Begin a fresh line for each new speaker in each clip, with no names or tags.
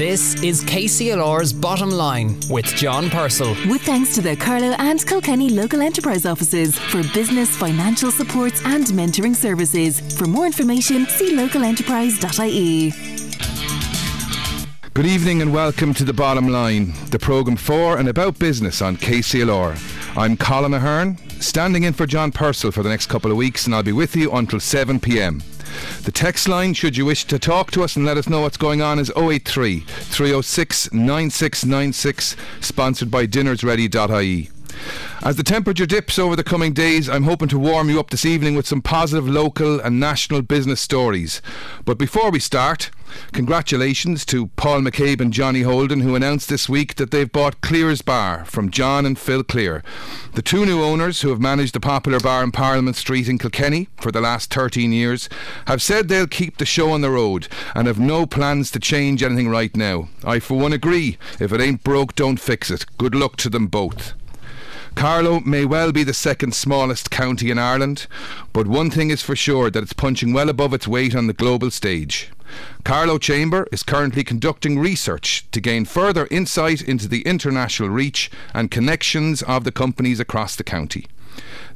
This is KCLR's Bottom Line with John Purcell.
With thanks to the Carlow and Kilkenny local enterprise offices for business, financial supports and mentoring services. For more information, see localenterprise.ie.
Good evening and welcome to The Bottom Line, the programme for and about business on KCLR. I'm Colin Ahern, standing in for John Purcell for the next couple of weeks, and I'll be with you until 7 pm. The text line, should you wish to talk to us and let us know what's going on, is 083 306 9696, sponsored by dinnersready.ie. As the temperature dips over the coming days, I'm hoping to warm you up this evening with some positive local and national business stories. But before we start, congratulations to Paul McCabe and Johnny Holden, who announced this week that they've bought Clear's Bar from John and Phil Clear. The two new owners, who have managed the popular bar in Parliament Street in Kilkenny for the last 13 years, have said they'll keep the show on the road and have no plans to change anything right now. I, for one, agree. If it ain't broke, don't fix it. Good luck to them both. Carlow may well be the second smallest county in Ireland, but one thing is for sure that it's punching well above its weight on the global stage. Carlow Chamber is currently conducting research to gain further insight into the international reach and connections of the companies across the county.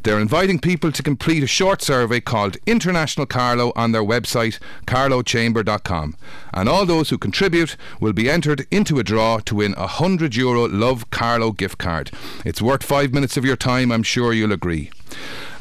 They're inviting people to complete a short survey called International Carlow on their website, carlowchamber.com. And all those who contribute will be entered into a draw to win a 100 euro Love Carlow gift card. It's worth five minutes of your time, I'm sure you'll agree.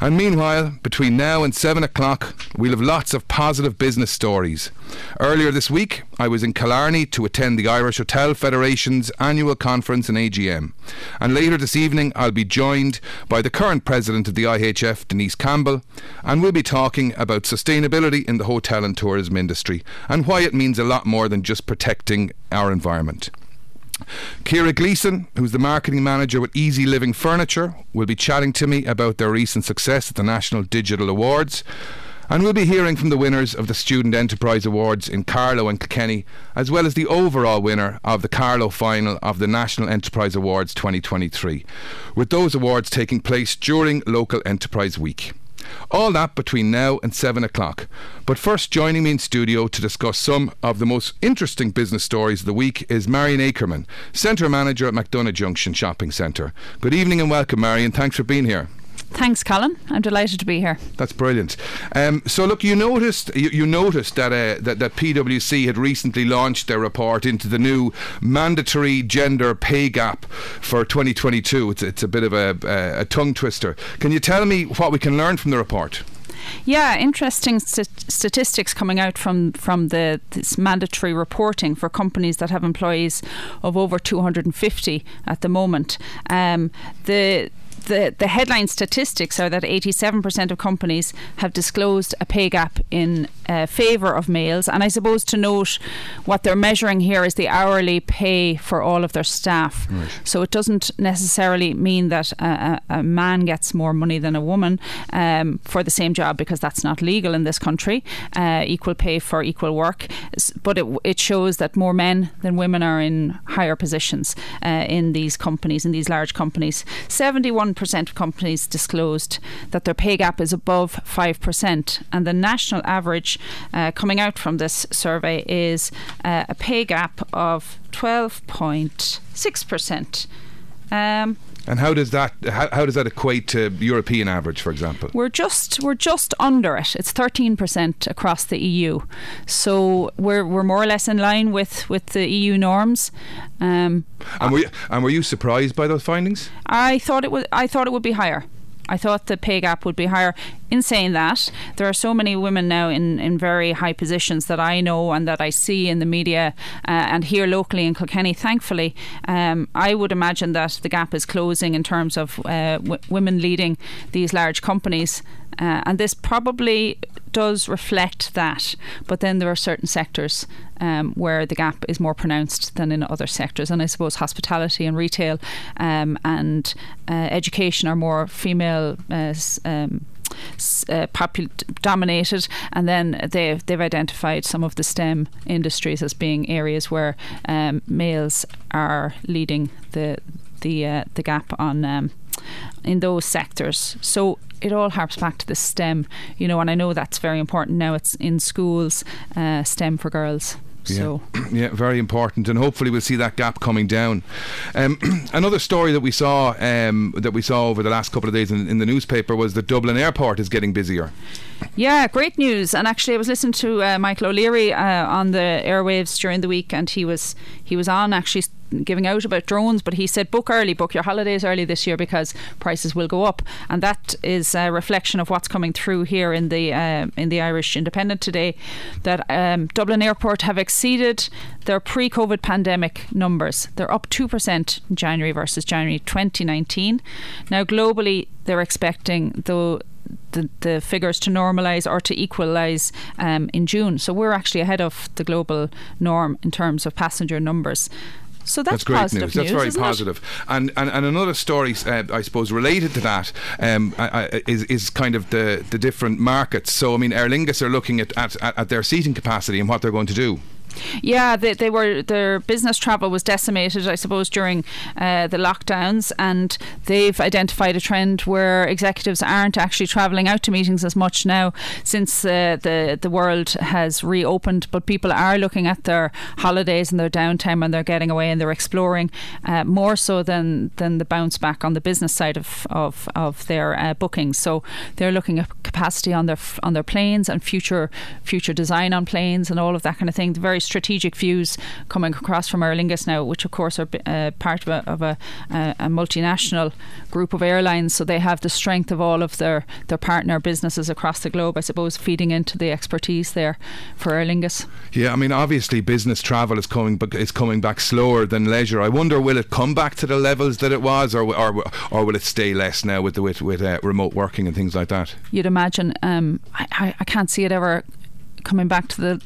And meanwhile, between now and 7 o'clock, we'll have lots of positive business stories. Earlier this week, I was in Killarney to attend the Irish Hotel Federation's annual conference and AGM. And later this evening, I'll be joined by the current president of the IHF, Denyse Campbell, and we'll be talking about sustainability in the hotel and tourism industry and why it means a lot more than just protecting our environment. Ciara Gleeson, who's the marketing manager with EZ Living Furniture, will be chatting to me about their recent success at the National Digital Awards. And we'll be hearing from the winners of the Student Enterprise Awards in Carlow and Kilkenny, as well as the overall winner of the Carlow final of the National Enterprise Awards 2023, with those awards taking place during Local Enterprise Week. All that between now and 7 o'clock. But first, joining me in studio to discuss some of the most interesting business stories of the week is Marion Acreman, Centre Manager at MacDonagh Junction Shopping Centre. Good evening and welcome, Marion. Thanks for being here.
Thanks, Colin. I'm delighted to be here.
That's brilliant. Um, so, look, you noticed you, you noticed that, uh, that that PwC had recently launched their report into the new mandatory gender pay gap for 2022. It's it's a bit of a, a, a tongue twister. Can you tell me what we can learn from the report?
Yeah, interesting st- statistics coming out from from the this mandatory reporting for companies that have employees of over 250 at the moment. Um, the the, the headline statistics are that 87% of companies have disclosed a pay gap in uh, favour of males. And I suppose to note what they're measuring here is the hourly pay for all of their staff. Right. So it doesn't necessarily mean that a, a, man gets more money than a woman um, for the same job because that's not legal in this country. Uh, equal pay for equal work. But it, it shows that more men than women are in higher positions uh, in these companies, in these large companies. 71 percent of companies disclosed that their pay gap is above 5%. And the national average uh, coming out from this survey is uh, a pay gap of 12.6%. Um,
and how does that how, how, does that equate to European average, for example?
We're just we're just under it. It's thirteen percent across the EU, so we're we're more or less in line with, with the EU norms.
Um, and were you, and were you surprised by those findings?
I thought it was I thought it would be higher. I thought the pay gap would be higher. In saying that, there are so many women now in, in very high positions that I know and that I see in the media uh, and here locally in Kilkenny. Thankfully, um, I would imagine that the gap is closing in terms of uh, w- women leading these large companies. Uh, and this probably does reflect that. But then there are certain sectors um, where the gap is more pronounced than in other sectors. And I suppose hospitality and retail um, and uh, education are more female. Uh, um, uh, popul- dominated, and then they've they've identified some of the STEM industries as being areas where um, males are leading the the uh, the gap on um, in those sectors. So it all harps back to the STEM, you know, and I know that's very important now. It's in schools, uh, STEM for girls. So
yeah, very important, and hopefully we'll see that gap coming down. Um, another story that we saw um, that we saw over the last couple of days in, in, the newspaper was that Dublin Airport is getting busier.
Yeah, great news. And actually, I was listening to uh, Michael O'Leary uh, on the airwaves during the week, and he was he was on actually giving out about drones, but he said book early, book your holidays early this year because prices will go up, and that is a reflection of what's coming through here in the uh, in the Irish Independent today. That um, Dublin Airport have exceeded their pre-COVID pandemic numbers. They're up two percent in January versus January 2019. Now globally, they're expecting the, the figures to normalise or to equalise um, in June. So we're actually ahead of the global norm in terms of passenger numbers. So that's,
that's great
positive
news. That's very positive. And, and and another story, uh, I suppose, related to that um, is is kind of the the different markets. So I mean, Aer Lingus are looking at, at at their seating capacity and what they're going to do.
Yeah, they, they were their business travel was decimated, I suppose, during uh, the lockdowns, and they've identified a trend where executives aren't actually travelling out to meetings as much now since uh, the the world has reopened. But people are looking at their holidays and their downtime, and they're getting away and they're exploring uh, more so than than the bounce back on the business side of of, of their uh, bookings. So they're looking at capacity on their on their planes and future future design on planes and all of that kind of thing. Very strategic views coming across from Aer Lingus now, which of course are uh, part of, a, of a, a, multinational group of airlines. So they have the strength of all of their, their partner businesses across the globe, I suppose, feeding into the expertise there for Aer Lingus.
Yeah, I mean, obviously, business travel is coming is coming back slower than leisure. I wonder, will it come back to the levels that it was, or or, or will it stay less now with the, with with uh, remote working and things like that?
You'd imagine. Um, I, I can't see it ever coming back to the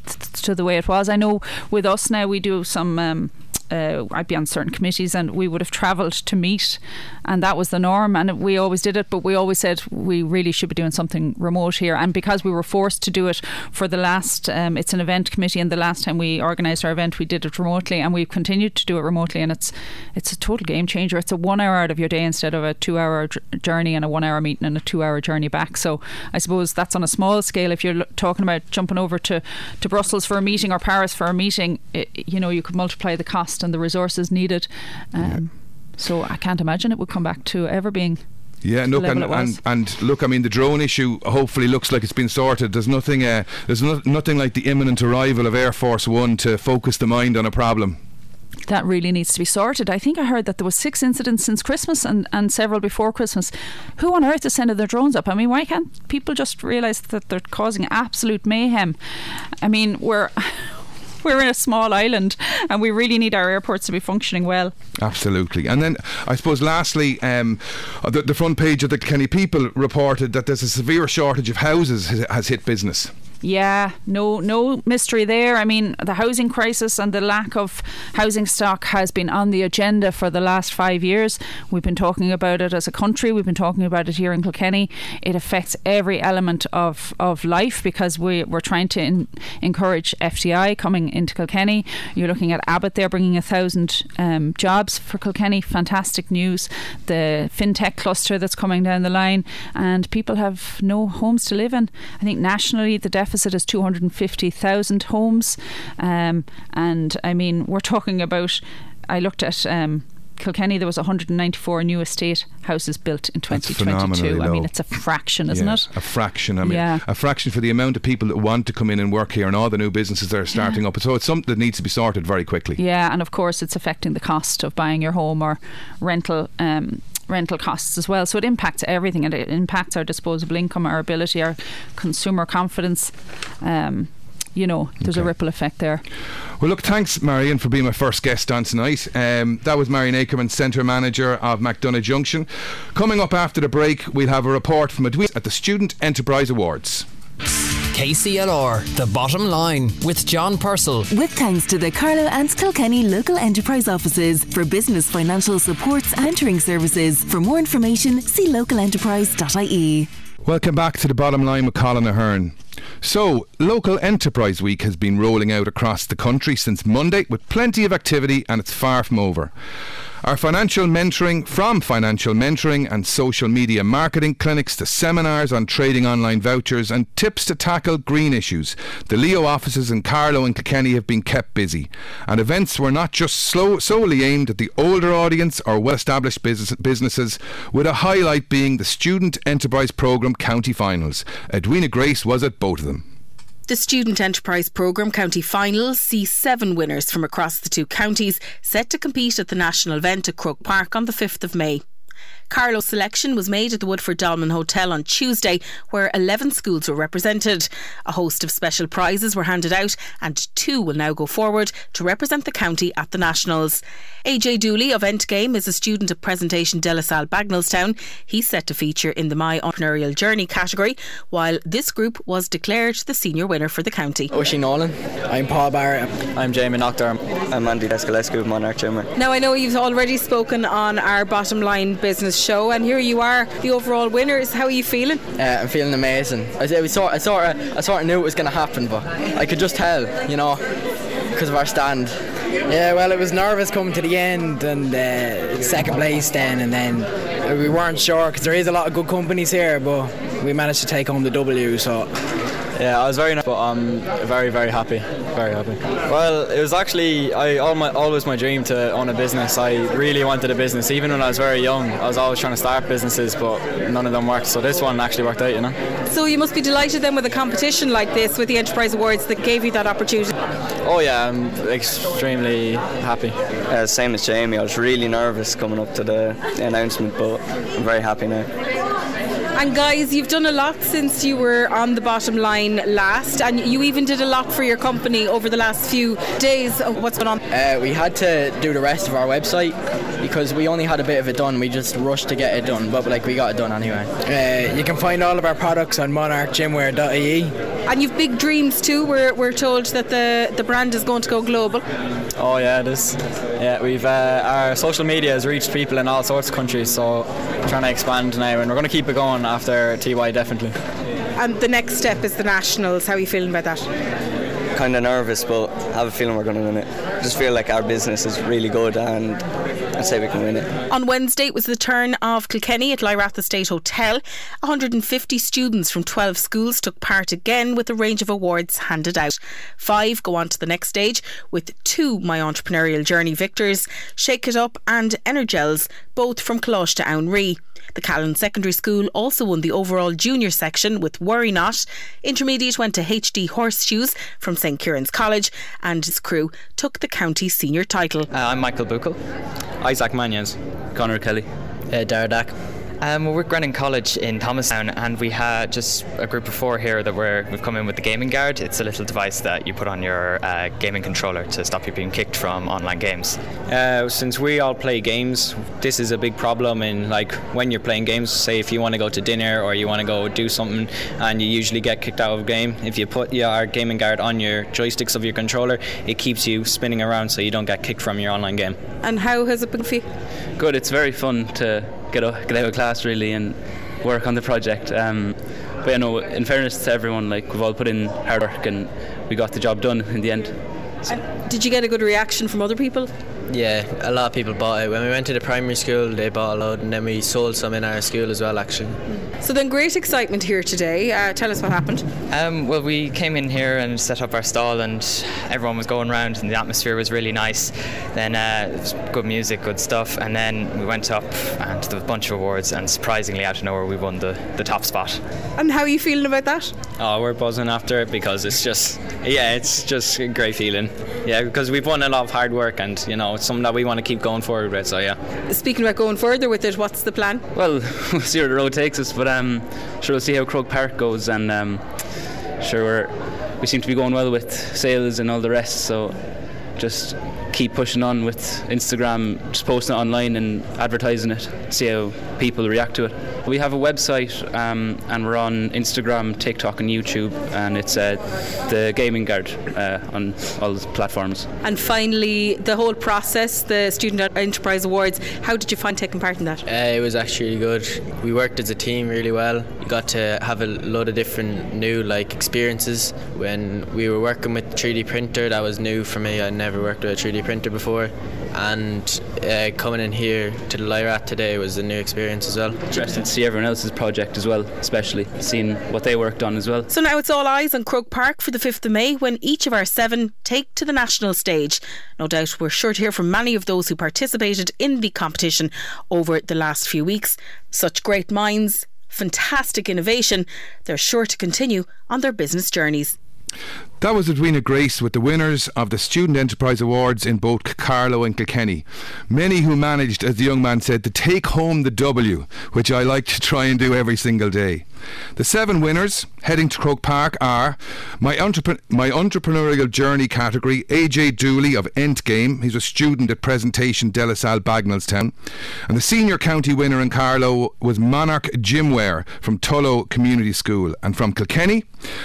to the way it was. I know with us now we do some. Um, uh, I'd be on certain committees and we would have travelled to meet, and that was the norm. And we always did it, but we always said we really should be doing something remote here. And because we were forced to do it for the last, um, it's an event committee, and the last time we organised our event, we did it remotely, and we've continued to do it remotely. And it's it's a total game changer. It's a one hour out of your day instead of a two hour journey and a one hour meeting and a two hour journey back. So I suppose that's on a small scale. If you're talking about jumping over to, to Brussels for a meeting or Paris for a meeting, it, you know, you could multiply the cost cost and the resources needed. Um, so I can't imagine it would come back to ever being
yeah, look, and, and, and look, I mean, the drone issue hopefully looks like it's been sorted. There's nothing, uh, there's no, nothing like the imminent arrival of Air Force One to focus the mind on a problem.
That really needs to be sorted. I think I heard that there was six incidents since Christmas and, and several before Christmas. Who on earth is sending their drones up? I mean, why can't people just realise that they're causing absolute mayhem? I mean, we're we're in a small island and we really need our airports to be functioning well.
Absolutely. And then I suppose lastly, um, the, the front page of the Kenny People reported that there's a severe shortage of houses has hit business.
Yeah, no, no mystery there. I mean, the housing crisis and the lack of housing stock has been on the agenda for the last five years. We've been talking about it as a country. We've been talking about it here in Kilkenny. It affects every element of, of life because we, we're trying to in, encourage FDI coming into Kilkenny. You're looking at Abbott there bringing a thousand um, jobs for Kilkenny. Fantastic news. The fintech cluster that's coming down the line, and people have no homes to live in. I think nationally the deficit deficit is 250,000 homes. Um, and I mean, we're talking about, I looked at. Um, Kilkenny, there was 194 new estate houses built in 2022. I mean, it's a fraction, isn't
yeah,
it?
A fraction. I mean, yeah. a fraction for the amount of people that want to come in and work here and all the new businesses that are starting yeah. up. So it's something that needs to be sorted very quickly.
Yeah, and of course, it's affecting the cost of buying your home or rental. Um, rental costs as well. So it impacts everything and it impacts our disposable income, our ability, our consumer confidence. Um, you know, there's okay. a ripple effect there.
Well, look, thanks, Marion, for being my first guest on tonight. Um, that was Marion Acreman, Centre Manager of MacDonagh Junction. Coming up after the break, we'll have a report from a at the Student Enterprise Awards.
KCLR, the bottom line with John Purcell.
With thanks to the Carlow and Kilkenny local enterprise offices for business financial supports and touring services. For more information, see localenterprise.ie.
Welcome back to the bottom line with Colin Ahern. So, Local Enterprise Week has been rolling out across the country since Monday with plenty of activity and it's far from over. Our financial mentoring from financial mentoring and social media marketing clinics to seminars on trading online vouchers and tips to tackle green issues. The Leo offices in Carlow and Kilkenny have been kept busy. And events were not just slow, solely aimed at the older audience or well established business, businesses, with a highlight being the Student Enterprise Programme County Finals. Edwina Grace was at both of them.
The Student Enterprise Programme County Finals see seven winners from across the two counties set to compete at the national event at Croke Park on the 5th of May. Carlow's selection was made at the Woodford Dolmen Hotel on Tuesday, where 11 schools were represented. A host of special prizes were handed out, and two will now go forward to represent the county at the Nationals. AJ Dooley of Endgame is a student at Presentation De La Salle Bagnallstown. He's set to feature in the My Entrepreneurial Journey category, while this group was declared the senior winner for the county.
Oisin Nolan. I'm Paul Barrett.
I'm Jamie Nocturne.
I'm Andy Descalescu, Monarch Gymwear.
Now, I know you've already spoken on our bottom line business show, and here you are, the overall winners. How are you feeling?
Uh, I'm feeling amazing. I, I, sort, I, sort of, I sort of knew it was going to happen, but I could just tell, you know, because of our stand. Yeah, well, it was nervous coming to the end and uh, second place then, and then we weren't sure because there is a lot of good companies here, but we managed to take home the W. So
yeah, I was very, nervous, but I'm very, very happy, very happy. Well, it was actually I all my, always my dream to own a business. I really wanted a business, even when I was very young. I was always trying to start businesses, but none of them worked. So this one actually worked out, you know.
So you must be delighted then with a competition like this, with the Enterprise Awards that gave you that opportunity.
Oh yeah, I'm extremely happy.
Uh, same as Jamie, I was really nervous coming up to the announcement, but I'm very happy now.
And guys, you've done a lot since you were on the bottom line last, and you even did a lot for your company over the last few days. What's going on?
Uh, we had to do the rest of our website because we only had a bit of it done. We just rushed to get it done, but like we got it done anyway. Uh, you can find all of our products on monarchgymwear.ie.
And you've big dreams too. We're, we're told that the, the brand is going to go global.
Oh yeah, it is. Yeah, we've uh, our social media has reached people in all sorts of countries, so trying to expand now, and we're going to keep it going after TY definitely.
And the next step is the nationals. How are you feeling about that?
Kind of nervous, but I have a feeling we're going to win it. Just feel like our business is really good, and I say we can win it.
On Wednesday, it was the turn of Kilkenny at Lyrath Estate Hotel. 150 students from 12 schools took part again with a range of awards handed out. Five go on to the next stage with two My Entrepreneurial Journey victors, Shake It Up and Energels, both from Coláiste Abhainn Rí. The Callan Secondary School also won the overall junior section with Worry Not. Intermediate went to HD Horseshoes from St Kieran's College, and his crew took the county senior title.
Uh, I'm Michael Buchel.
Isaac Manez.
Connor Kelly.
Uh, Dardak.
Um, well, we're Grennan College in Thomastown, and we had just a group of four here that we're, we've come in with the Gaming Guard. It's a little device that you put on your uh, gaming controller to stop you being kicked from online games.
Uh, since we all play games, this is a big problem in like when you're playing games. Say if you want to go to dinner or you want to go do something, and you usually get kicked out of a game. If you put your Gaming Guard on your joysticks of your controller, it keeps you spinning around so you don't get kicked from your online game.
And how has it been for you?
Good. It's very fun to get out, get out of class really and work on the project. Um, but you know, in fairness to everyone, like we've all put in hard work and we got the job done in the end.
So. Did you get a good reaction from other people?
Yeah, a lot of people bought it. When we went to the primary school, they bought a load, and then we sold some in our school as well, actually.
So then, great excitement here today. Uh, tell us what happened.
Um, well, we came in here and set up our stall, and everyone was going around, and the atmosphere was really nice. Then uh, it was good music, good stuff, and then we went up and there was a bunch of awards, and surprisingly, out of nowhere, we won the, the top spot.
And how are you feeling about that?
Oh, we're buzzing after it because it's just, yeah, it's just a great feeling. Yeah, because we've won a lot of hard work, and you know, it's something that we want to keep going forward with. So yeah.
Speaking about going further with it, what's the plan?
Well, we'll see where the road takes us, but um, sure we'll see how Croke Park goes, and um, sure we're, we seem to be going well with sales and all the rest. So just keep pushing on with Instagram, just posting it online and advertising it, see how people react to it. We have a website um, and we're on Instagram, TikTok, and YouTube, and it's uh, the Gaming Guard uh, on all the platforms.
And finally, the whole process, the Student Enterprise Awards, how did you find taking part in that?
Uh, it was actually really good. We worked as a team really well. We got to have a lot of different new like experiences. When we were working with 3D printer, that was new for me. I never worked with a 3D printer before, and uh, coming in here to the Lyrath today was a new experience as well.
Interesting to see everyone else's project as well, especially seeing what they worked on as well.
So now it's all eyes on Croke Park for the 5th of May when each of our seven take to the national stage. No doubt we're sure to hear from many of those who participated in the competition over the last few weeks. Such great minds, fantastic innovation, they're sure to continue on their business journeys.
That was Edwina Grace with the winners of the Student Enterprise Awards in both Carlow and Kilkenny. Many who managed, as the young man said, to take home the W, which I like to try and do every single day. The seven winners heading to Croke Park are my, my entrepreneurial journey category, AJ Dooley of Endgame. He's a student at Presentation De La Salle, Bagnallstown. And the senior county winner in Carlow was Monarch Gymwear from Tullow Community School. And from Kilkenny,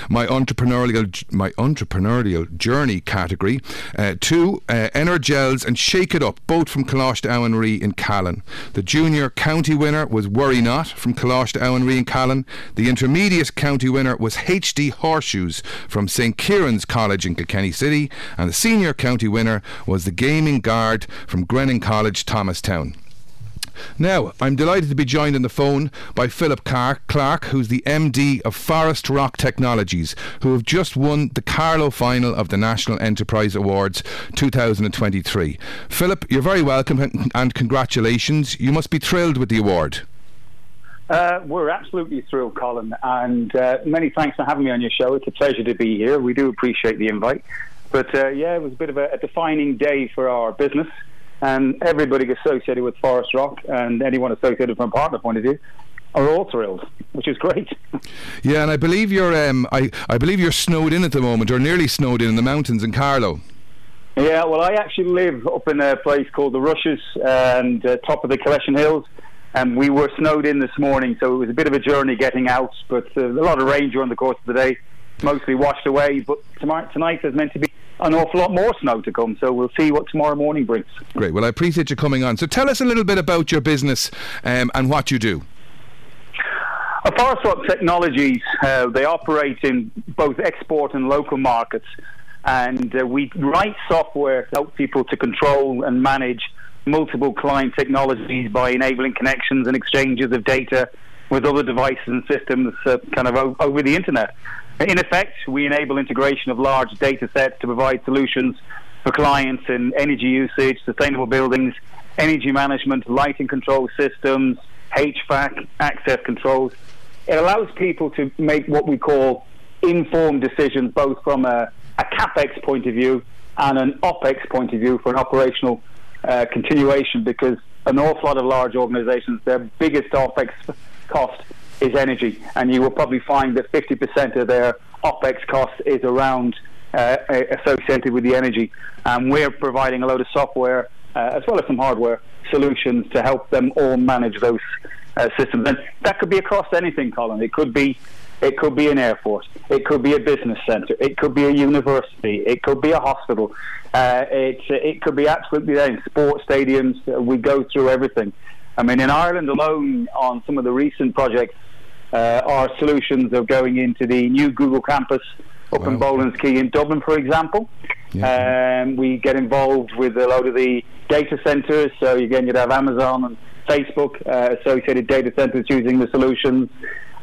my entrepreneurial my entrepreneurial journey category. Uh, two, uh, Energels and Shake It Up, both from Coláiste Abhainn in Callan. The junior county winner was Worry Not from Coláiste Abhainn in Callan. The intermediate county winner was HD Horseshoes from St Kieran's College in Kilkenny City. And the senior county winner was the Gaming Guard from Grennan College, Thomastown. Now, I'm delighted to be joined on the phone by Philip Clarke, who's the MD of Forest Rock Technologies, who have just won the Carlow final of the National Enterprise Awards 2023. Philip, you're very welcome and congratulations. You must be thrilled with the award.
Uh, we're absolutely thrilled, Colin, and uh, many thanks for having me on your show. It's a pleasure to be here. We do appreciate the invite. But uh, yeah, it was a bit of a, a defining day for our business and everybody associated with Forest Rock and anyone associated from a partner point of view are all thrilled, which is great.
Yeah, and I believe you're um, I, I believe you're snowed in at the moment, or nearly snowed in in the mountains in Carlow.
Yeah, well, I actually live up in a place called the Rushes and uh, top of the Killeshin Hills, and we were snowed in this morning, so it was a bit of a journey getting out, but uh, a lot of rain during the course of the day, mostly washed away. But tonight, tonight is meant to be an awful lot more snow to come. So we'll see what tomorrow morning brings.
Great. Well, I appreciate you coming on. So tell us a little bit about your business um, and what you do.
Forest Rock Technologies, uh, they operate in both export and local markets. And uh, we write software to help people to control and manage multiple client technologies by enabling connections and exchanges of data with other devices and systems uh, kind of over the internet. In effect, we enable integration of large data sets to provide solutions for clients in energy usage, sustainable buildings, energy management, lighting control systems, HVAC, access controls. It allows people to make what we call informed decisions, both from a, a capex point of view and an opex point of view for an operational uh, continuation, because an awful lot of large organisations, their biggest opex cost is energy, and you will probably find that 50% of their OPEX cost is around uh, associated with the energy. And we're providing a load of software uh, as well as some hardware solutions to help them all manage those uh, systems. And that could be across anything, Colin. It could be it could be an airport. It could be a business centre. It could be a university. It could be a hospital. Uh, it, it could be absolutely anything. Sports stadiums. Uh, we go through everything. I mean, in Ireland alone, on some of the recent projects uh, our solutions are going into the new Google campus up wow. in Boland's Quay in Dublin, for example. Yeah. Um, we get involved with a lot of the data centers. So again, you'd have Amazon and Facebook uh, associated data centers using the solutions,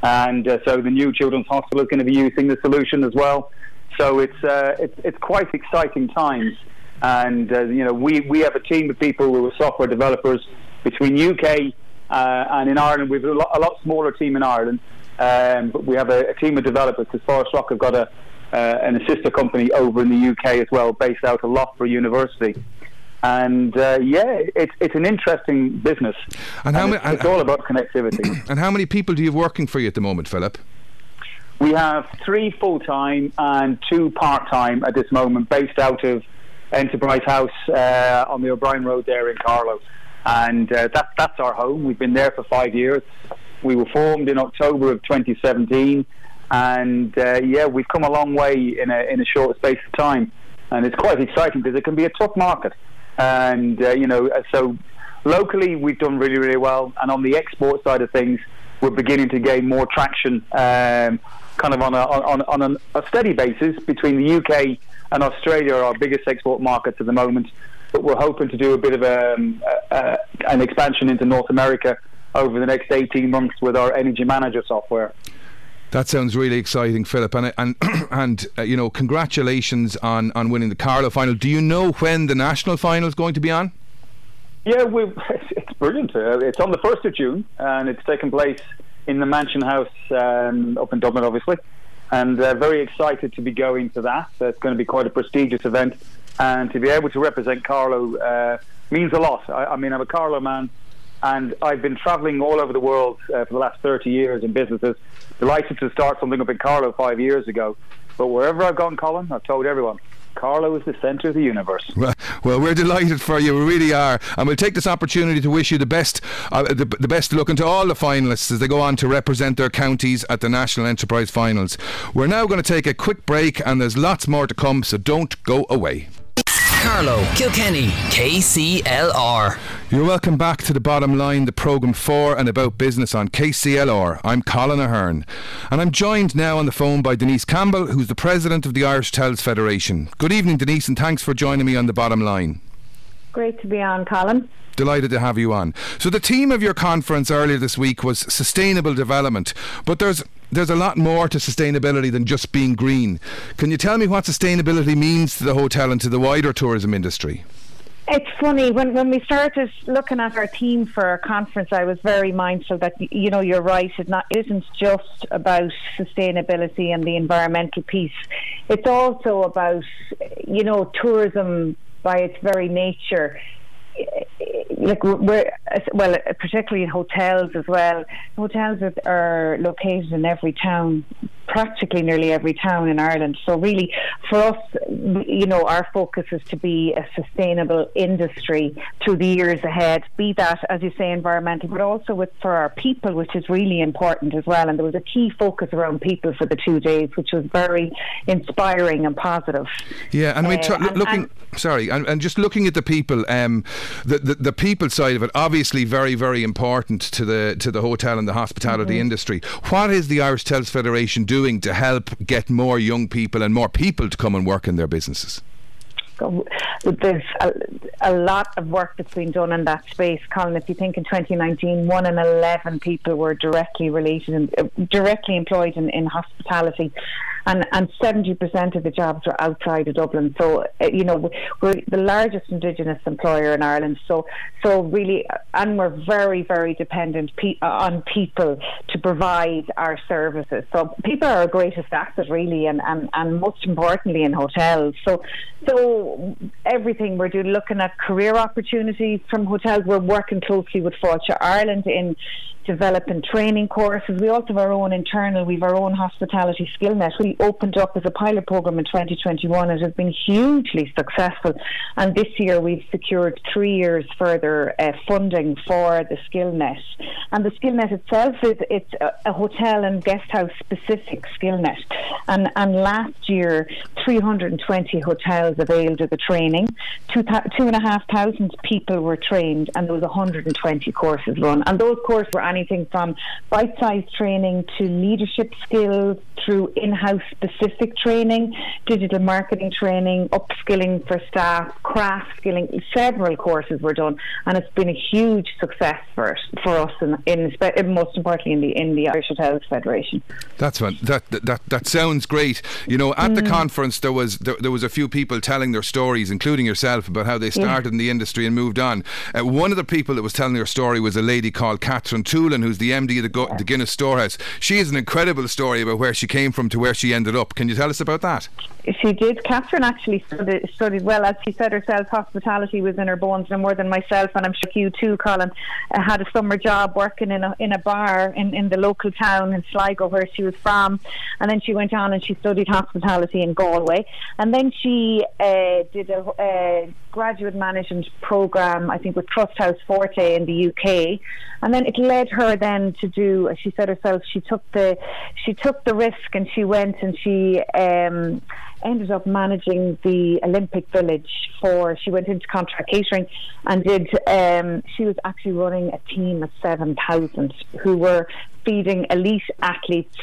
and uh, so the new Children's Hospital is going to be using the solution as well. So it's uh, it's, it's quite exciting times, and uh, you know we we have a team of people who are software developers between UK uh, and in Ireland, we have a lot, a lot smaller team in Ireland, um, but we have a, a, team of developers because Forest Rock have got a, uh, an sister company over in the UK as well, based out of Loughborough University. And uh, yeah, it's it's an interesting business. And how and many? It's, it's all about connectivity.
And how many people do you have working for you at the moment, Philip?
We have three full time and two part time at this moment, based out of Enterprise House uh, on the O'Brien Road there in Carlow and uh, that, that's our home. We've been there for five years. We were formed in October of 2017, and uh, yeah, we've come a long way in a in a short space of time, and it's quite exciting because it can be a tough market, and uh, you know, uh, so locally we've done really really well, and on the export side of things, we're beginning to gain more traction, um, kind of on a on, on a, a steady basis between the UK and Australia are our biggest export markets at the moment. But we're hoping to do a bit of a, um, a, an expansion into North America over the next 18 months with our energy manager software.
That sounds really exciting, Philip. And and and uh, you know, congratulations on on winning the Carlow final. Do you know when the national final is going to be on?
Yeah, we it's brilliant. Uh, it's on the first of June, and it's taking place in the Mansion House um, up in Dublin, obviously. And uh, very excited to be going to that. it's going to be quite a prestigious event, and to be able to represent Carlow uh, means a lot. I, I mean, I'm a Carlow man and I've been travelling all over the world uh, for the last 30 years in businesses. Delighted to start something up in Carlow five years ago. But wherever I've gone, Colin, I've told everyone. Carlow is the centre of the universe.
Well, well, we're delighted for you. We really are, and we'll take this opportunity to wish you the best, uh, the, the best look into all the finalists as they go on to represent their counties at the National Enterprise Finals. We're now going to take a quick break, and there's lots more to come, so don't go away.
Carlow, Kilkenny, KCLR.
You're welcome back to the bottom line, the programme for and about business on KCLR. I'm Colin Ahern, and I'm joined now on the phone by Denyse Campbell, who's the president of the Irish Hotels Federation. Good evening, Denyse, and thanks for joining me on the bottom line.
Great to be on, Colin.
Delighted to have you on. So the theme of your conference earlier this week was sustainable development, but there's there's a lot more to sustainability than just being green. Can you tell me what sustainability means to the hotel and to the wider tourism industry?
It's funny when when we started looking at our theme for our conference, I was very mindful that you know you're right. It not isn't just about sustainability and the environmental piece. It's also about you know tourism by its very nature like we're well, particularly in hotels as well. Hotels are located in every town practically nearly every town in Ireland. So really, for us, you know, our focus is to be a sustainable industry through the years ahead. Be that, as you say, environmental, but also with for our people, which is really important as well. And there was a key focus around people for the two days, which was very inspiring and positive.
Yeah, and I mean, uh, looking, and, sorry, and, and, just looking at the people, um, the, the, the people side of it, obviously very very important to the to the hotel and the hospitality mm-hmm. industry. What is the Irish Hotels Federation doing? Doing to help get more young people and more people to come and work in their businesses?
There's a, a, lot of work that's been done in that space, Colin. If you think in 2019, one in 11 people were directly related and uh, directly employed in, in hospitality, and and 70% of the jobs are outside of Dublin. So uh, you know we're the largest Indigenous employer in Ireland. So so really, and we're very very dependent pe- uh, on people to provide our services. So people are our greatest asset really, and and, and most importantly in hotels. So so everything we're doing, looking at career opportunities from hotels. We're working closely with Fáilte Ireland in developing training courses. We also have our own internal, we have our own hospitality skill net. We opened up as a pilot program in 2021. It has been hugely successful. And this year we've secured three years further uh, funding for the skill net. And the skill net itself is it's a, a hotel and guest house specific skill net. And, and last year, 320 hotels availed of the training. Two, two and a half thousand people were trained and there was 120 courses run. And those courses were anything from bite sized training to leadership skills through in house specific training, digital marketing training, upskilling for staff, craft skilling. Several courses were done, and it's been a huge success for it, for us, in, in most importantly in the in the Irish Hotels Federation.
That's one. That that that sounds great. You know, at mm. the conference there was there, there, was a few people telling their stories, including yourself, about how they started yeah. in the industry and moved on. Uh, one of the people that was telling her story was a lady called Catherine Toolan, who's the MD of the, Go- the Guinness Storehouse. She has an incredible story about where she came from to where she ended up. Can you tell us about that?
She did. Catherine actually studied, studied well, as she said herself. Hospitality was in her bones, no more than myself, and I'm sure you too, Colin. Uh, had a summer job working in a in a bar in, in the local town in Sligo, where she was from, and then she went on and she studied hospitality in Galway, and then she uh, did a. Uh, graduate management program, I think with Trust House Forte in the UK, and then it led her then to do. As she said herself, she took the she took the risk and she went and she. Um, ended up managing the Olympic Village for. She went into contract catering and did. Um, she was actually running a team of seven thousand who were feeding elite athletes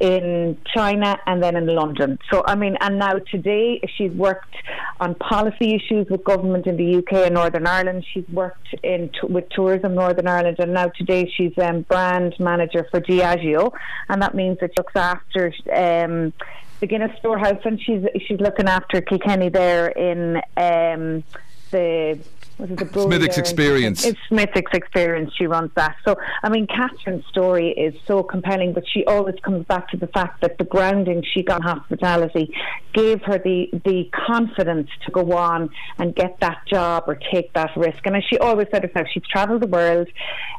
in China and then in London. So I mean, and now today she's worked on policy issues with government in the UK and Northern Ireland. She's worked in t- with Tourism Northern Ireland, and now today she's um, brand manager for Diageo, and that means that she looks after. Um, the Guinness Storehouse, and she's she's looking after Kilkenny there in um, the was it
Smithwick's experience.
It's Smithwick's experience. She runs that. So, I mean, Catherine's story is so compelling, but she always comes back to the fact that the grounding she got in hospitality gave her the, the confidence to go on and get that job or take that risk. And as she always said herself, she's travelled the world,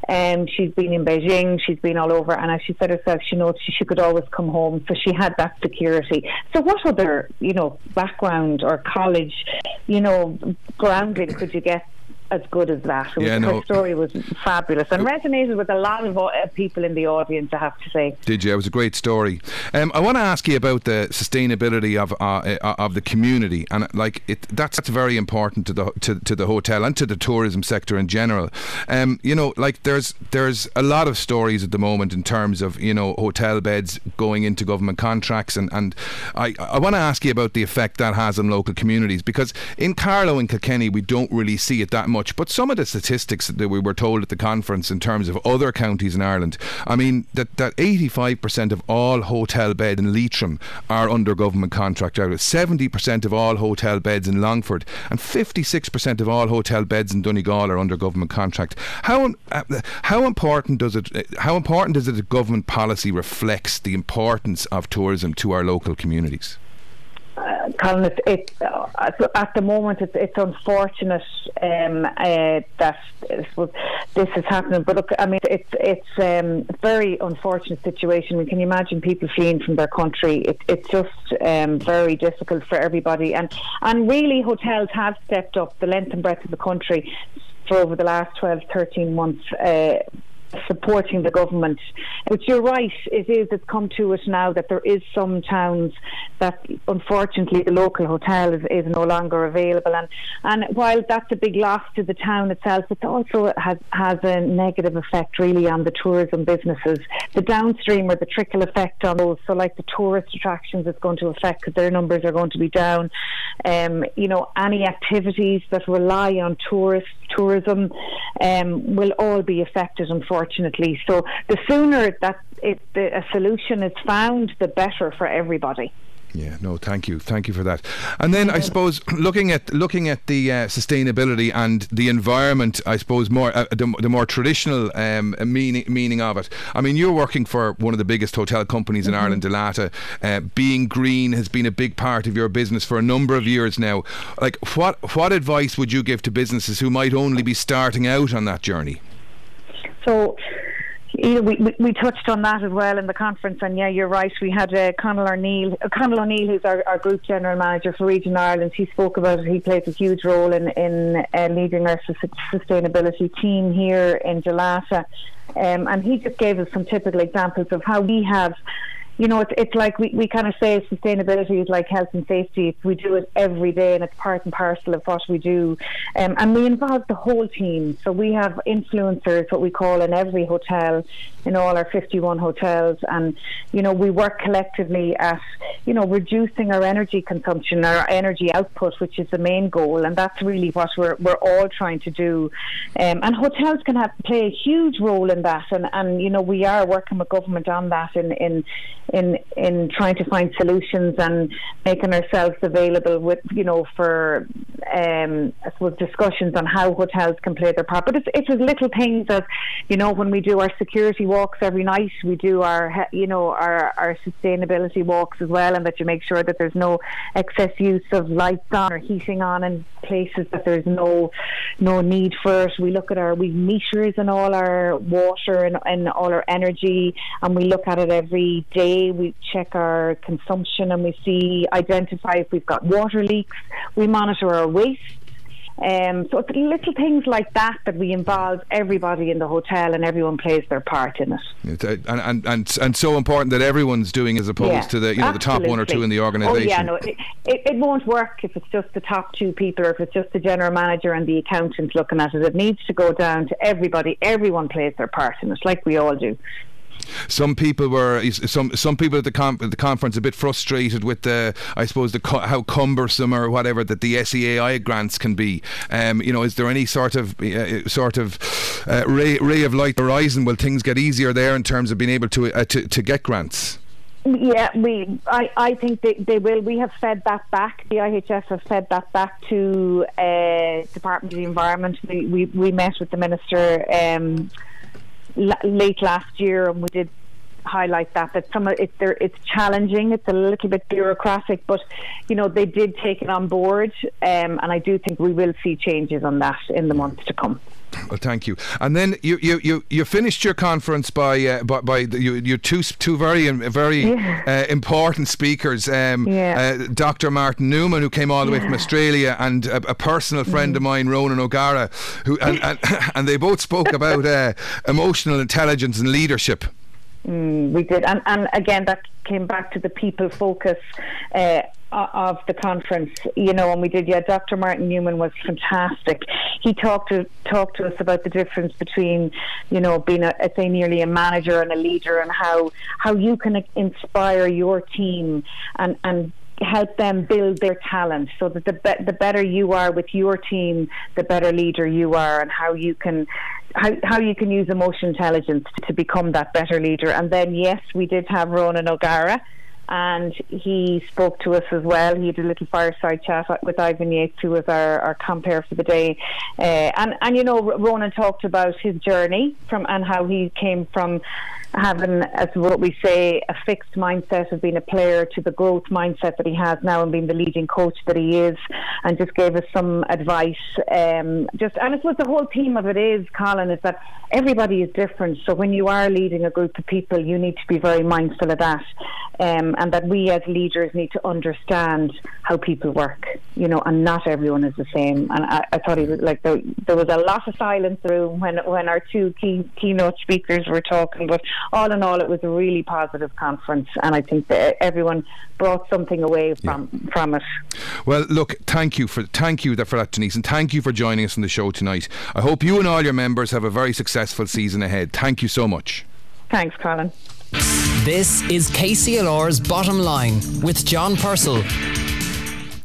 and um, she's been in Beijing, she's been all over, and as she said herself, she knows she, she could always come home. So she had that security. So, what other, you know, background or college, you know, grounding could you get as good as that. It yeah, no. Her story was fabulous and resonated with a lot of uh, people in the audience. I have to say.
Did you? It was a great story. Um, I want to ask you about the sustainability of uh, uh, of the community, and like it, that's, that's very important to the to, to the hotel and to the tourism sector in general. Um, you know, like there's there's a lot of stories at the moment in terms of you know hotel beds going into government contracts, and and I I want to ask you about the effect that has on local communities because in Carlow and Kilkenny we don't really see it that much. But some of the statistics that we were told at the conference in terms of other counties in Ireland, I mean, that, that 85% of all hotel beds in Leitrim are under government contract, 70% of all hotel beds in Longford, and 56% of all hotel beds in Donegal are under government contract. How, uh, how important does it, how important is it that government policy reflects the importance of tourism to our local communities?
Colin, uh, at the moment it's, it's unfortunate um, uh, that this is happening. But look, I mean, it's it's um, a very unfortunate situation. We can imagine people fleeing from their country. It, it's just um, very difficult for everybody, and and really, hotels have stepped up the length and breadth of the country for over the last 12, 13 months. Uh, supporting the government. But you're right, it is, it's come to it now that there is some towns that unfortunately the local hotel is, is no longer available. And, and while that's a big loss to the town itself, it also has, has a negative effect really on the tourism businesses. The downstream or the trickle effect on those, so like the tourist attractions, it's going to affect because their numbers are going to be down. Um, you know, any activities that rely on tourist tourism um, will all be affected, unfortunately. So the sooner that it, the, a solution is found, the better for everybody.
Yeah, no, thank you, thank you for that. And then I suppose looking at looking at the uh, sustainability and the environment, I suppose more uh, the, the, more traditional um, meaning meaning of it. I mean, you're working for one of the biggest hotel companies in mm-hmm. Ireland, Dalata. Uh, being green has been a big part of your business for a number of years now. Like, what what advice would you give to businesses who might only be starting out on that journey?
So you know, we, we, we touched on that as well in the conference, and yeah, you're right. We had uh, Conal O'Neill, uh, Conal O'Neill, who's our, our group general manager for Region Ireland. He spoke about it. He plays a huge role in in uh, leading our sustainability team here in Dalata, um, and he just gave us some typical examples of how we have you know, it's, it's like we, we kind of say sustainability is like health and safety. We do it every day and it's part and parcel of what we do. Um, and we involve the whole team. So we have influencers, what we call in every hotel, in all our 51 hotels. And, you know, we work collectively at, you know, reducing our energy consumption, our energy output, which is the main goal. And that's really what we're, we're all trying to do. Um, and hotels can have play a huge role in that. And, and, you know, we are working with government on that in, in, in, in trying to find solutions and making ourselves available with, you know, for, um, I suppose, discussions on how hotels can play their part. But it's, it's little things as, you know, when we do our security walks every night. We do our, you know, our, our sustainability walks as well, and that you make sure that there's no excess use of lights on or heating on in places that there's no no need for it. We look at our we meters and all our water and, and all our energy, and we look at it every day. We check our consumption and we see identify if we've got water leaks. We monitor our waste Um, so it's little things like that that we involve everybody in the hotel and everyone plays their part in it.
Uh, and, and, and, and so important that everyone's doing as opposed
Yeah,
to the you know the top one or two in the organisation.
Oh yeah, no, it, it, it won't work if it's just the top two people or if it's just the general manager and the accountant looking at it. It needs to go down to everybody. Everyone plays their part in it, like we all do.
Some people were some some people at the at the conference a bit frustrated with the I suppose the co- how cumbersome or whatever that the SEAI grants can be. Um, you know, is there any sort of uh, sort of uh, ray ray of light horizon? Will things get easier there in terms of being able to uh, to, to get grants?
Yeah, we. I, I think they, they will. We have fed that back. The IHF have fed that back to uh, Department of the Environment. We, we, we met with the minister um, late last year, and we did highlight that that some of it it's challenging it's a little bit bureaucratic but you know they did take it on board um, and I do think we will see changes on that in the months to come
Well, thank you. And then you you, you, you finished your conference by uh, by, by the, you you two two very very uh, important speakers. Um,
Yeah.
uh, Dr. Martin Newman, who came all the way from Australia, and a, a personal friend of mine, Ronan O'Gara, who and, and, and they both spoke about uh, emotional intelligence and leadership.
Mm, we did, and, and again, that came back to the people focus uh, of the conference. You know, and we did. Yeah, Dr. Martin Newman was fantastic. He talked to talked to us about the difference between, you know, being a, say nearly a manager and a leader, and how how you can inspire your team and and help them build their talent so that the be- the better you are with your team the better leader you are and how you can how, how you can use emotional intelligence to become that better leader and then yes we did have Ronan O'Gara and he spoke to us as well. He had a little fireside chat with Ivan Yates, who was our, our compare for the day. Uh, and, and, you know, Ronan talked about his journey from and how he came from having, as what we say, a fixed mindset of being a player to the growth mindset that he has now and being the leading coach that he is, and just gave us some advice. Um, just and I suppose the whole theme of it is, Colin, is that everybody is different. So when you are leading a group of people, you need to be very mindful of that, um, and that we as leaders need to understand how people work. You know, and not everyone is the same. And I, I thought he was like there, there was a lot of silence room when when our two key keynote speakers were talking, but all in all, it was a really positive conference, and I think that everyone brought something away from from it.
Well, look, thank you for thank you for that, Denyse, and thank you for joining us on the show tonight. I hope you and all your members have a very successful season ahead. Thank you so much.
Thanks, Colin.
This is KCLR's Bottom Line with John Purcell.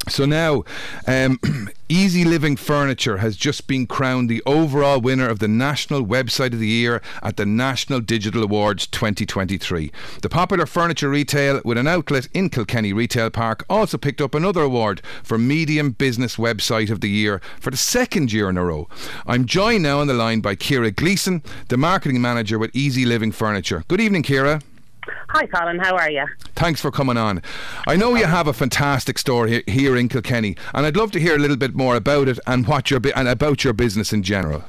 So now, um, EZ Living Furniture has just been crowned the overall winner of the National Website of the Year at the National Digital Awards 2023. The popular furniture retail with an outlet in Kilkenny Retail Park also picked up another award for Medium Business Website of the Year for the second year in a row. I'm joined now on the line by Ciara Gleeson, the marketing manager with EZ Living Furniture. Good evening, Ciara.
Hi, Colin. How are you?
Thanks for coming on. I know you have a fantastic store he- here in Kilkenny, and I'd love to hear a little bit more about it and what your and about your business in general.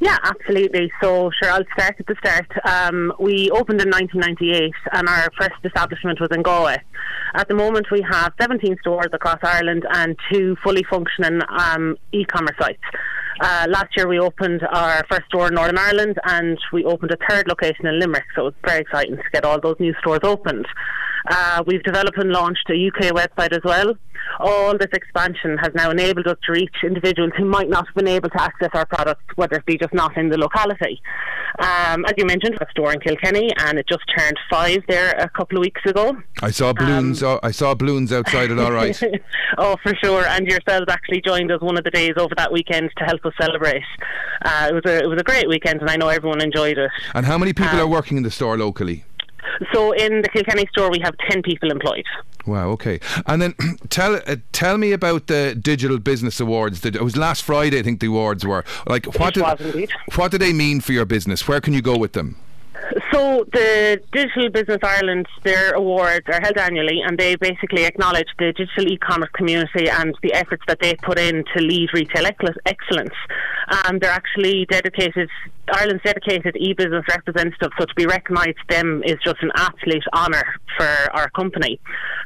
Yeah, absolutely. So, sure, I'll start at the start. Um, we opened in 1998, and our first establishment was in Galway. At the moment, we have 17 stores across Ireland and two fully functioning um, e-commerce sites. Uh, last year, we opened our first store in Northern Ireland, and we opened a third location in Limerick. So it's very exciting to get all those new stores opened. Uh, we've developed and launched a UK website as well. All this expansion has now enabled us to reach individuals who might not have been able to access our products, whether it be just not in the locality. Um, as you mentioned, a store in Kilkenny, and it just turned five there a couple of weeks ago.
I saw balloons. oh, I saw balloons outside it. All right.
oh, for sure. And yourselves actually joined us one of the days over that weekend to help us celebrate. Uh, it was a it was a great weekend, and I know everyone enjoyed it.
And how many people
Um,
are working in the store locally?
So in the Kilkenny store, we have ten people employed.
Wow. Okay. And then tell uh, tell me about the Digital Business Awards. That it was last Friday. I think the awards were. Like what
It
did
was indeed.
what do they mean for your business? Where can you go with them?
So the Digital Business Ireland, their awards are held annually, and they basically acknowledge the digital e-commerce community and the efforts that they put in to lead retail excellence. Um, they're actually dedicated, Ireland's dedicated e-business representative, so to be recognised them is just an absolute honour for our company.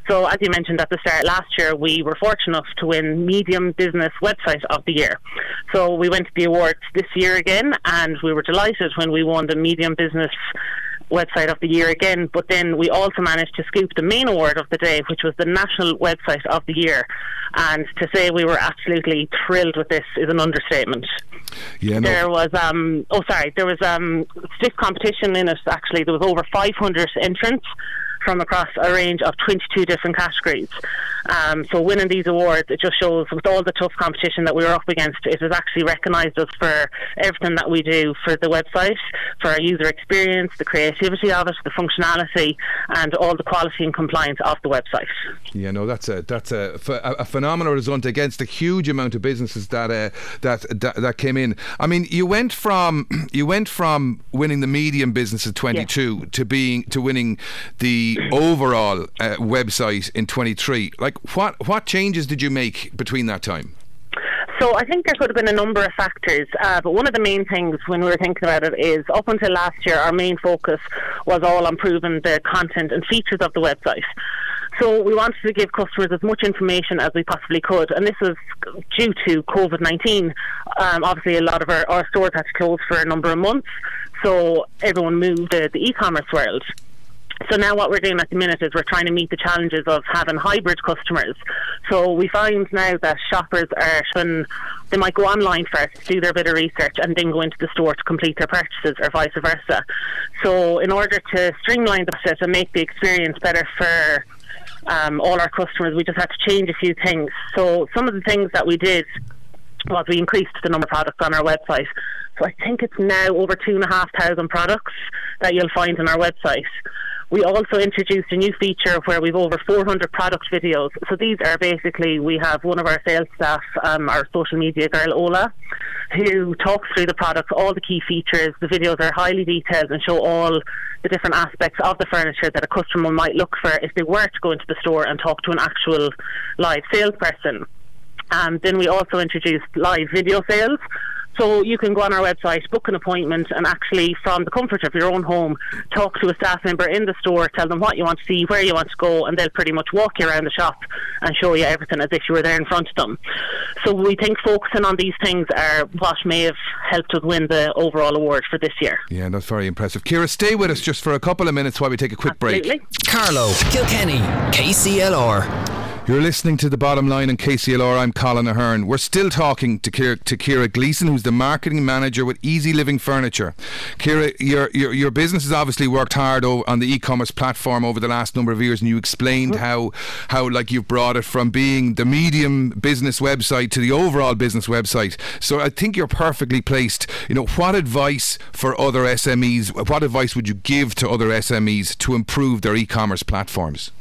So as you mentioned at the start, last year we were fortunate enough to win Medium Business Website of the Year. So we went to the awards this year again, and we were delighted when we won the Medium Business website of the year again, but then we also managed to scoop the main award of the day, which was the national website of the year. And to say we were absolutely thrilled with this is an understatement.
Yeah, no.
There was um oh sorry, there was um stiff competition in it actually. There was over 500 entrants from across a range of 22 different categories. Um, so winning these awards, it just shows with all the tough competition that we were up against, it has actually recognised us for everything that we do for the website, for our user experience, the creativity of it, the functionality, and all the quality and compliance of the website.
Yeah, no, that's a that's a, a phenomenal result against a huge amount of businesses that uh, that, that that came in. I mean, you went from you went from winning the medium business at 22 to being to winning the overall uh, website in 23. Like, what what changes did you make between that time?
So I think there could have been a number of factors, uh, but one of the main things when we were thinking about it is up until last year, our main focus was all on improving the content and features of the website. So we wanted to give customers as much information as we possibly could, and this was due to COVID nineteen. Um, obviously, a lot of our, our, stores had to close for a number of months, so everyone moved to the e-commerce world. So now what we're doing at the minute is we're trying to meet the challenges of having hybrid customers. So we find now that shoppers are when they might go online first, do their bit of research, and then go into the store to complete their purchases, or vice versa. So in order to streamline the process and make the experience better for um, all our customers, we just had to change a few things. So some of the things that we did was we increased the number of products on our website. So I think it's now over two and a half thousand products that you'll find on our website. We also introduced a new feature where we've over 400 product videos. So these are basically, we have one of our sales staff, um, our social media girl, Ola, who talks through the products, all the key features. The videos are highly detailed and show all the different aspects of the furniture that a customer might look for if they were to go into the store and talk to an actual live salesperson. Um, then we also introduced live video sales. So you can go on our website, book an appointment, and actually, from the comfort of your own home, talk to a staff member in the store, tell them what you want to see, where you want to go, and they'll pretty much walk you around the shop and show you everything as if you were there in front of them. So we think focusing on these things are what may have helped us win the overall award for this year.
Yeah, that's very impressive. Ciara, stay with us just for a couple of minutes while we take a quick
Absolutely.
break.
Carlow, Kilkenny, KCLR.
You're listening to the bottom line in KCLR. I'm Colin Ahern. We're still talking to Ciara, to Ciara Gleeson, who's the marketing manager with EZ Living Furniture. Ciara, your your, your business has obviously worked hard on the e-commerce platform over the last number of years, and you explained how how like you've brought it from being the medium business website to the overall business website. So I think you're perfectly placed. You know, what advice for other SMEs? What advice would you give to other SMEs to improve their e-commerce platforms?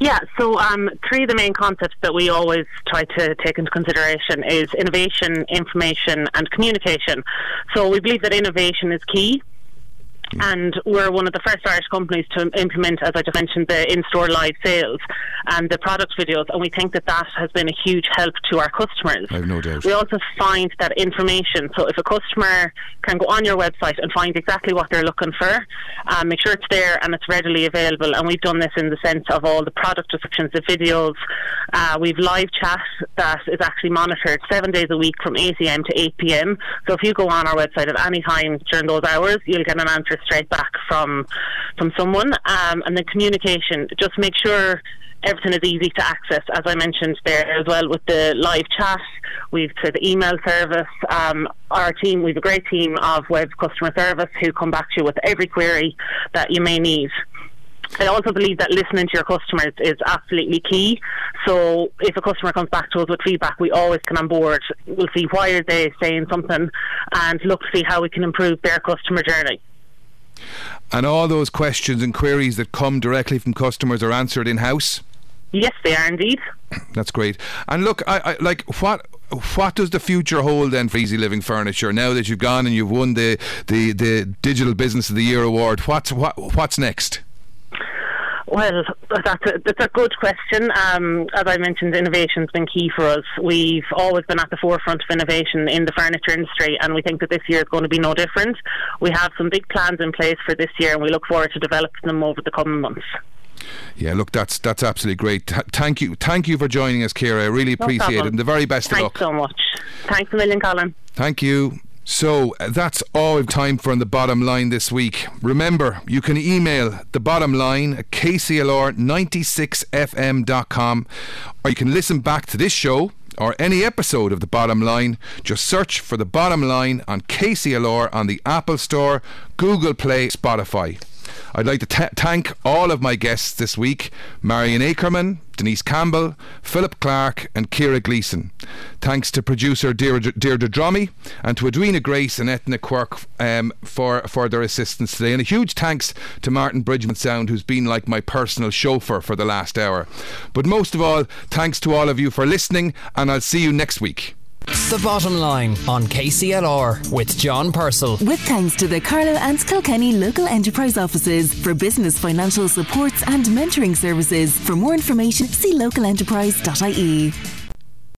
Yeah, so um, three of the main concepts that we always try to take into consideration is innovation, information, and communication. So we believe that innovation is key. And we're one of the first Irish companies to implement, as I just mentioned, the in-store live sales and the product videos, and we think that that has been a huge help to our customers.
I have no doubt.
We also find that information. So if a customer can go on your website and find exactly what they're looking for, um, make sure it's there and it's readily available. And we've done this in the sense of all the product descriptions, the videos. Uh, we've live chat that is actually monitored seven days a week from 8 a.m. to 8 p.m. So if you go on our website at any time during those hours, you'll get an answer straight back from from someone. Um, and then communication. Just make sure everything is easy to access, as I mentioned there as well with the live chat. We've to the email service. Um, our team, we've a great team of web customer service who come back to you with every query that you may need. I also believe that listening to your customers is absolutely key. So if a customer comes back to us with feedback, we always come on board. We'll see why are they saying something and look to see how we can improve their customer journey.
And all those questions and queries that come directly from customers are answered in house.
Yes, they are indeed.
That's great. And look, I, I like what what does the future hold then for EZ Living Furniture? Now that you've gone and you've won the the, the Digital Business of the Year award, what's what what's next?
Well, that's a, that's a good question. Um, as I mentioned, innovation's been key for us. We've always been at the forefront of innovation in the furniture industry, and we think that this year is going to be no different. We have some big plans in place for this year, and we look forward to developing them over the coming months.
Yeah, look, that's that's absolutely great. Th- thank you, thank you for joining us, Ciara. I really
No
appreciate it, and the very best
Thanks
of luck.
so much. Thanks a million, Colin.
Thank you. So that's all we've time for on the bottom line this week. Remember, you can email the bottom line at kclr96fm.com or you can listen back to this show or any episode of the bottom line. Just search for the bottom line on KCLR on the Apple Store, Google Play, Spotify. I'd like to ta thank all of my guests this week Marion Acreman, Denyse Campbell, Philip Clarke, and Ciara Gleeson. Thanks to producer Deirdre, Deirdre Drommy and to Edwina Grace and Etna Quirk um, for, for their assistance today. And a huge thanks to Martin Bridgman Sound, who's been like my personal chauffeur for the last hour. But most of all, thanks to all of you for listening, and I'll see you next week.
The bottom line on KCLR with John Purcell.
With thanks to the Carlow and Kilkenny local enterprise offices for business financial supports and mentoring services. For more information, see localenterprise.ie.